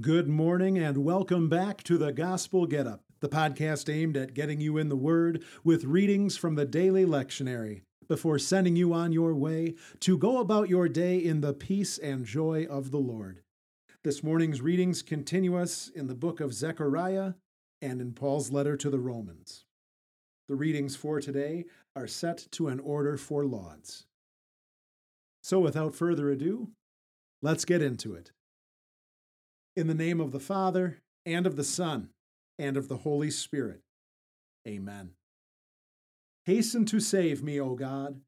Good morning and welcome back to the Gospel Get Up, the podcast aimed at getting you in the Word with readings from the daily lectionary before sending you on your way to go about your day in the peace and joy of the Lord. This morning's readings continue us in the book of Zechariah and in Paul's letter to the Romans. The readings for today are set to an order for lauds. So, without further ado, let's get into it. In the name of the Father, and of the Son, and of the Holy Spirit. Amen. Hasten to save me, O God.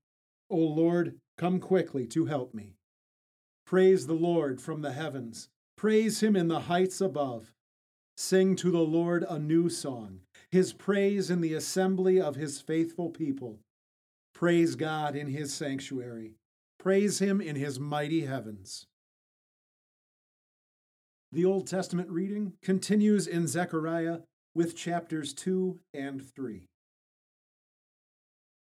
O Lord, come quickly to help me. Praise the Lord from the heavens. Praise him in the heights above. Sing to the Lord a new song, his praise in the assembly of his faithful people. Praise God in his sanctuary. Praise him in his mighty heavens. The Old Testament reading continues in Zechariah with chapters 2 and 3.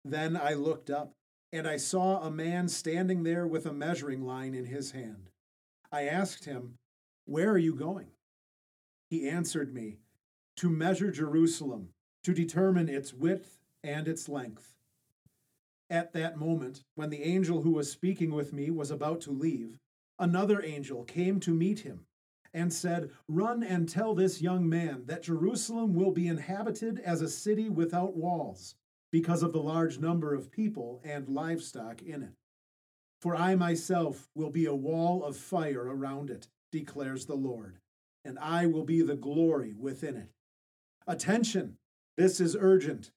Then I looked up, and I saw a man standing there with a measuring line in his hand. I asked him, Where are you going? He answered me, To measure Jerusalem, to determine its width and its length. At that moment, when the angel who was speaking with me was about to leave, another angel came to meet him and said, Run and tell this young man that Jerusalem will be inhabited as a city without walls, because of the large number of people and livestock in it. For I myself will be a wall of fire around it, declares the Lord, and I will be the glory within it. Attention! This is urgent.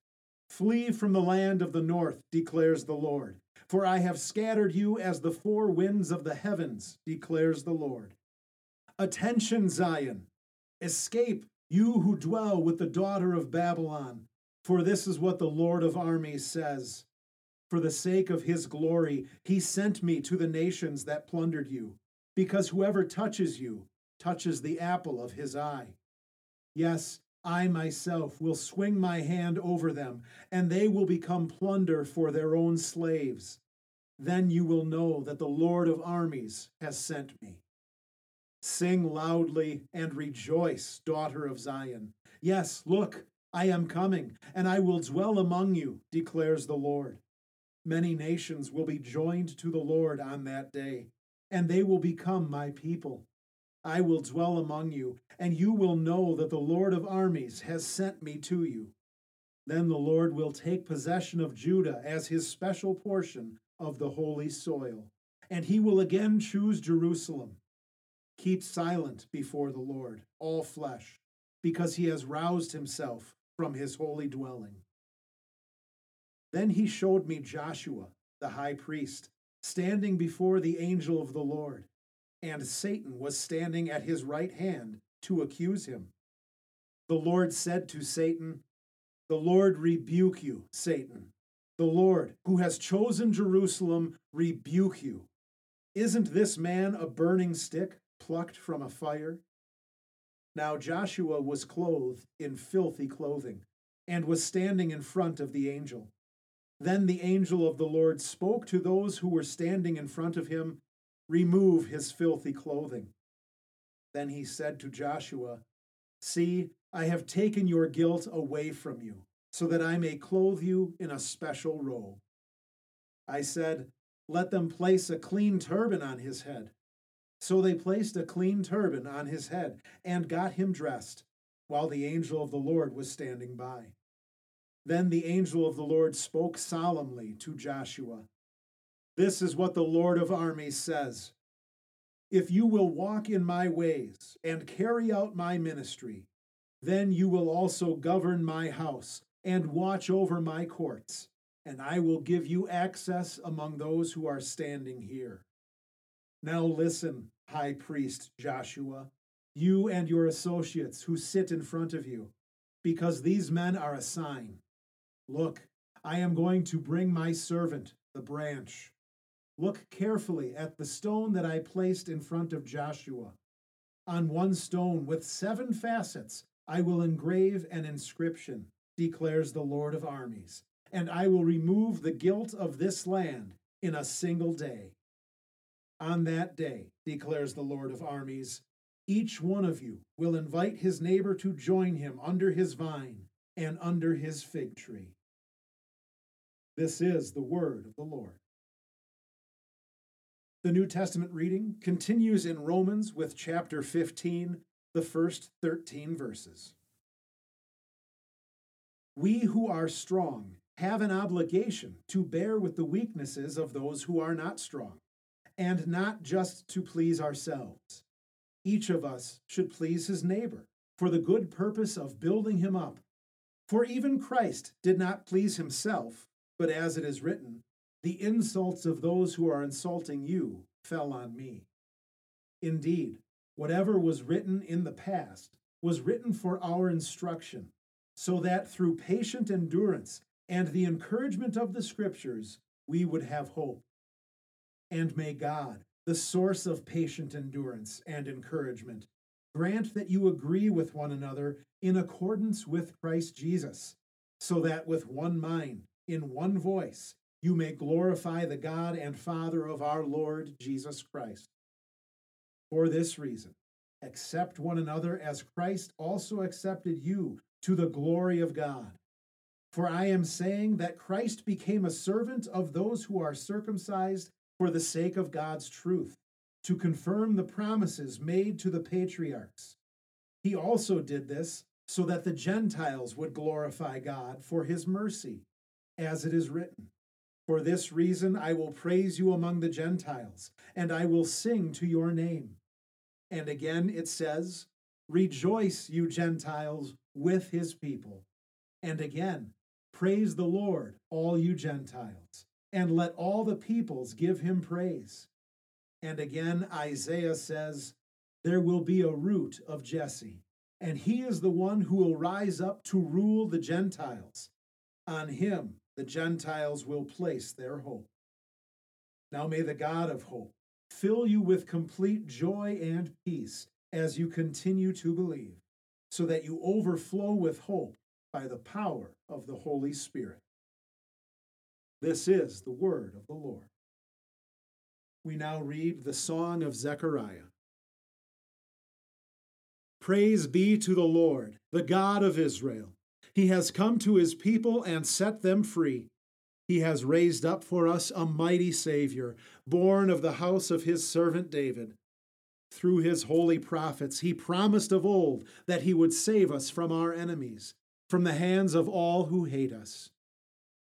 Flee from the land of the north, declares the Lord. For I have scattered you as the four winds of the heavens, declares the Lord. Attention, Zion! Escape, you who dwell with the daughter of Babylon, for this is what the Lord of armies says. For the sake of his glory, he sent me to the nations that plundered you, because whoever touches you touches the apple of his eye. Yes, I myself will swing my hand over them, and they will become plunder for their own slaves. Then you will know that the Lord of armies has sent me. Sing loudly and rejoice, daughter of Zion. Yes, look, I am coming, and I will dwell among you, declares the Lord. Many nations will be joined to the Lord on that day, and they will become my people. I will dwell among you, and you will know that the Lord of armies has sent me to you. Then the Lord will take possession of Judah as his special portion of the holy soil, and he will again choose Jerusalem Keep silent before the Lord, all flesh, because he has roused himself from his holy dwelling. Then he showed me Joshua, the high priest, standing before the angel of the Lord, and Satan was standing at his right hand to accuse him. The Lord said to Satan, The Lord rebuke you, Satan. The Lord, who has chosen Jerusalem, rebuke you. Isn't this man a burning stick? Plucked from a fire? Now Joshua was clothed in filthy clothing, and was standing in front of the angel. Then the angel of the Lord spoke to those who were standing in front of him, Remove his filthy clothing. Then he said to Joshua, See, I have taken your guilt away from you, so that I may clothe you in a special robe. I said, Let them place a clean turban on his head. So they placed a clean turban on his head and got him dressed, while the angel of the Lord was standing by. Then the angel of the Lord spoke solemnly to Joshua This is what the Lord of armies says If you will walk in my ways and carry out my ministry, then you will also govern my house and watch over my courts, and I will give you access among those who are standing here. Now listen, high priest Joshua, you and your associates who sit in front of you, because these men are a sign. Look, I am going to bring my servant, the branch. Look carefully at the stone that I placed in front of Joshua. On one stone with seven facets, I will engrave an inscription, declares the Lord of armies, and I will remove the guilt of this land in a single day. On that day, declares the Lord of armies, each one of you will invite his neighbor to join him under his vine and under his fig tree. This is the word of the Lord. The New Testament reading continues in Romans with chapter 15, the first 13 verses. We who are strong have an obligation to bear with the weaknesses of those who are not strong, and not just to please ourselves. Each of us should please his neighbor for the good purpose of building him up. For even Christ did not please himself, but as it is written, the insults of those who are insulting you fell on me. Indeed, whatever was written in the past was written for our instruction, so that through patient endurance and the encouragement of the Scriptures we would have hope. And may God, the source of patient endurance and encouragement. Grant that you agree with one another in accordance with Christ Jesus, so that with one mind, in one voice, you may glorify the God and Father of our Lord Jesus Christ. For this reason, accept one another as Christ also accepted you to the glory of God. For I am saying that Christ became a servant of those who are circumcised for the sake of God's truth, to confirm the promises made to the patriarchs. He also did this so that the Gentiles would glorify God for his mercy, as it is written. For this reason I will praise you among the Gentiles, and I will sing to your name. And again it says, Rejoice, you Gentiles, with his people. And again, praise the Lord, all you Gentiles and let all the peoples give him praise. And again, Isaiah says, There will be a root of Jesse, and he is the one who will rise up to rule the Gentiles. On him the Gentiles will place their hope. Now may the God of hope fill you with complete joy and peace as you continue to believe, so that you overflow with hope by the power of the Holy Spirit. This is the word of the Lord. We now read the Song of Zechariah. Praise be to the Lord, the God of Israel. He has come to his people and set them free. He has raised up for us a mighty Savior, born of the house of his servant David. Through his holy prophets, he promised of old that he would save us from our enemies, from the hands of all who hate us.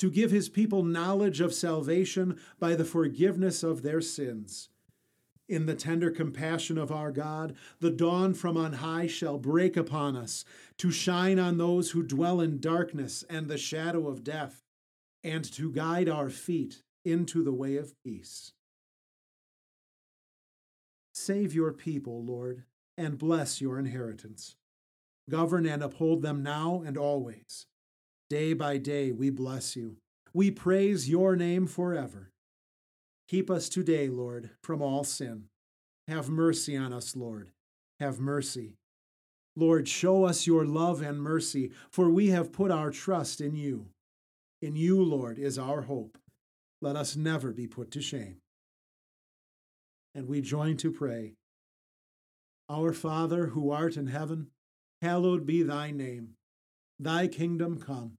to give his people knowledge of salvation by the forgiveness of their sins. In the tender compassion of our God, the dawn from on high shall break upon us, to shine on those who dwell in darkness and the shadow of death, and to guide our feet into the way of peace. Save your people, Lord, and bless your inheritance. Govern and uphold them now and always Day by day we bless you. We praise your name forever. Keep us today, Lord, from all sin. Have mercy on us, Lord. Have mercy. Lord, show us your love and mercy, for we have put our trust in you. In you, Lord, is our hope. Let us never be put to shame. And we join to pray Our Father, who art in heaven, hallowed be thy name. Thy kingdom come.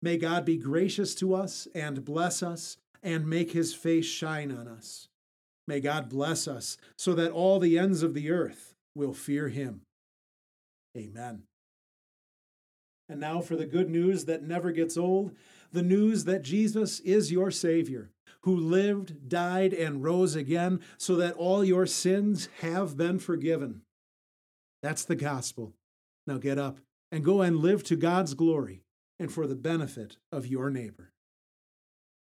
May God be gracious to us and bless us and make his face shine on us. May God bless us so that all the ends of the earth will fear him. Amen. And now for the good news that never gets old the news that Jesus is your Savior, who lived, died, and rose again so that all your sins have been forgiven. That's the gospel. Now get up and go and live to God's glory and for the benefit of your neighbor.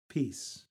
Peace.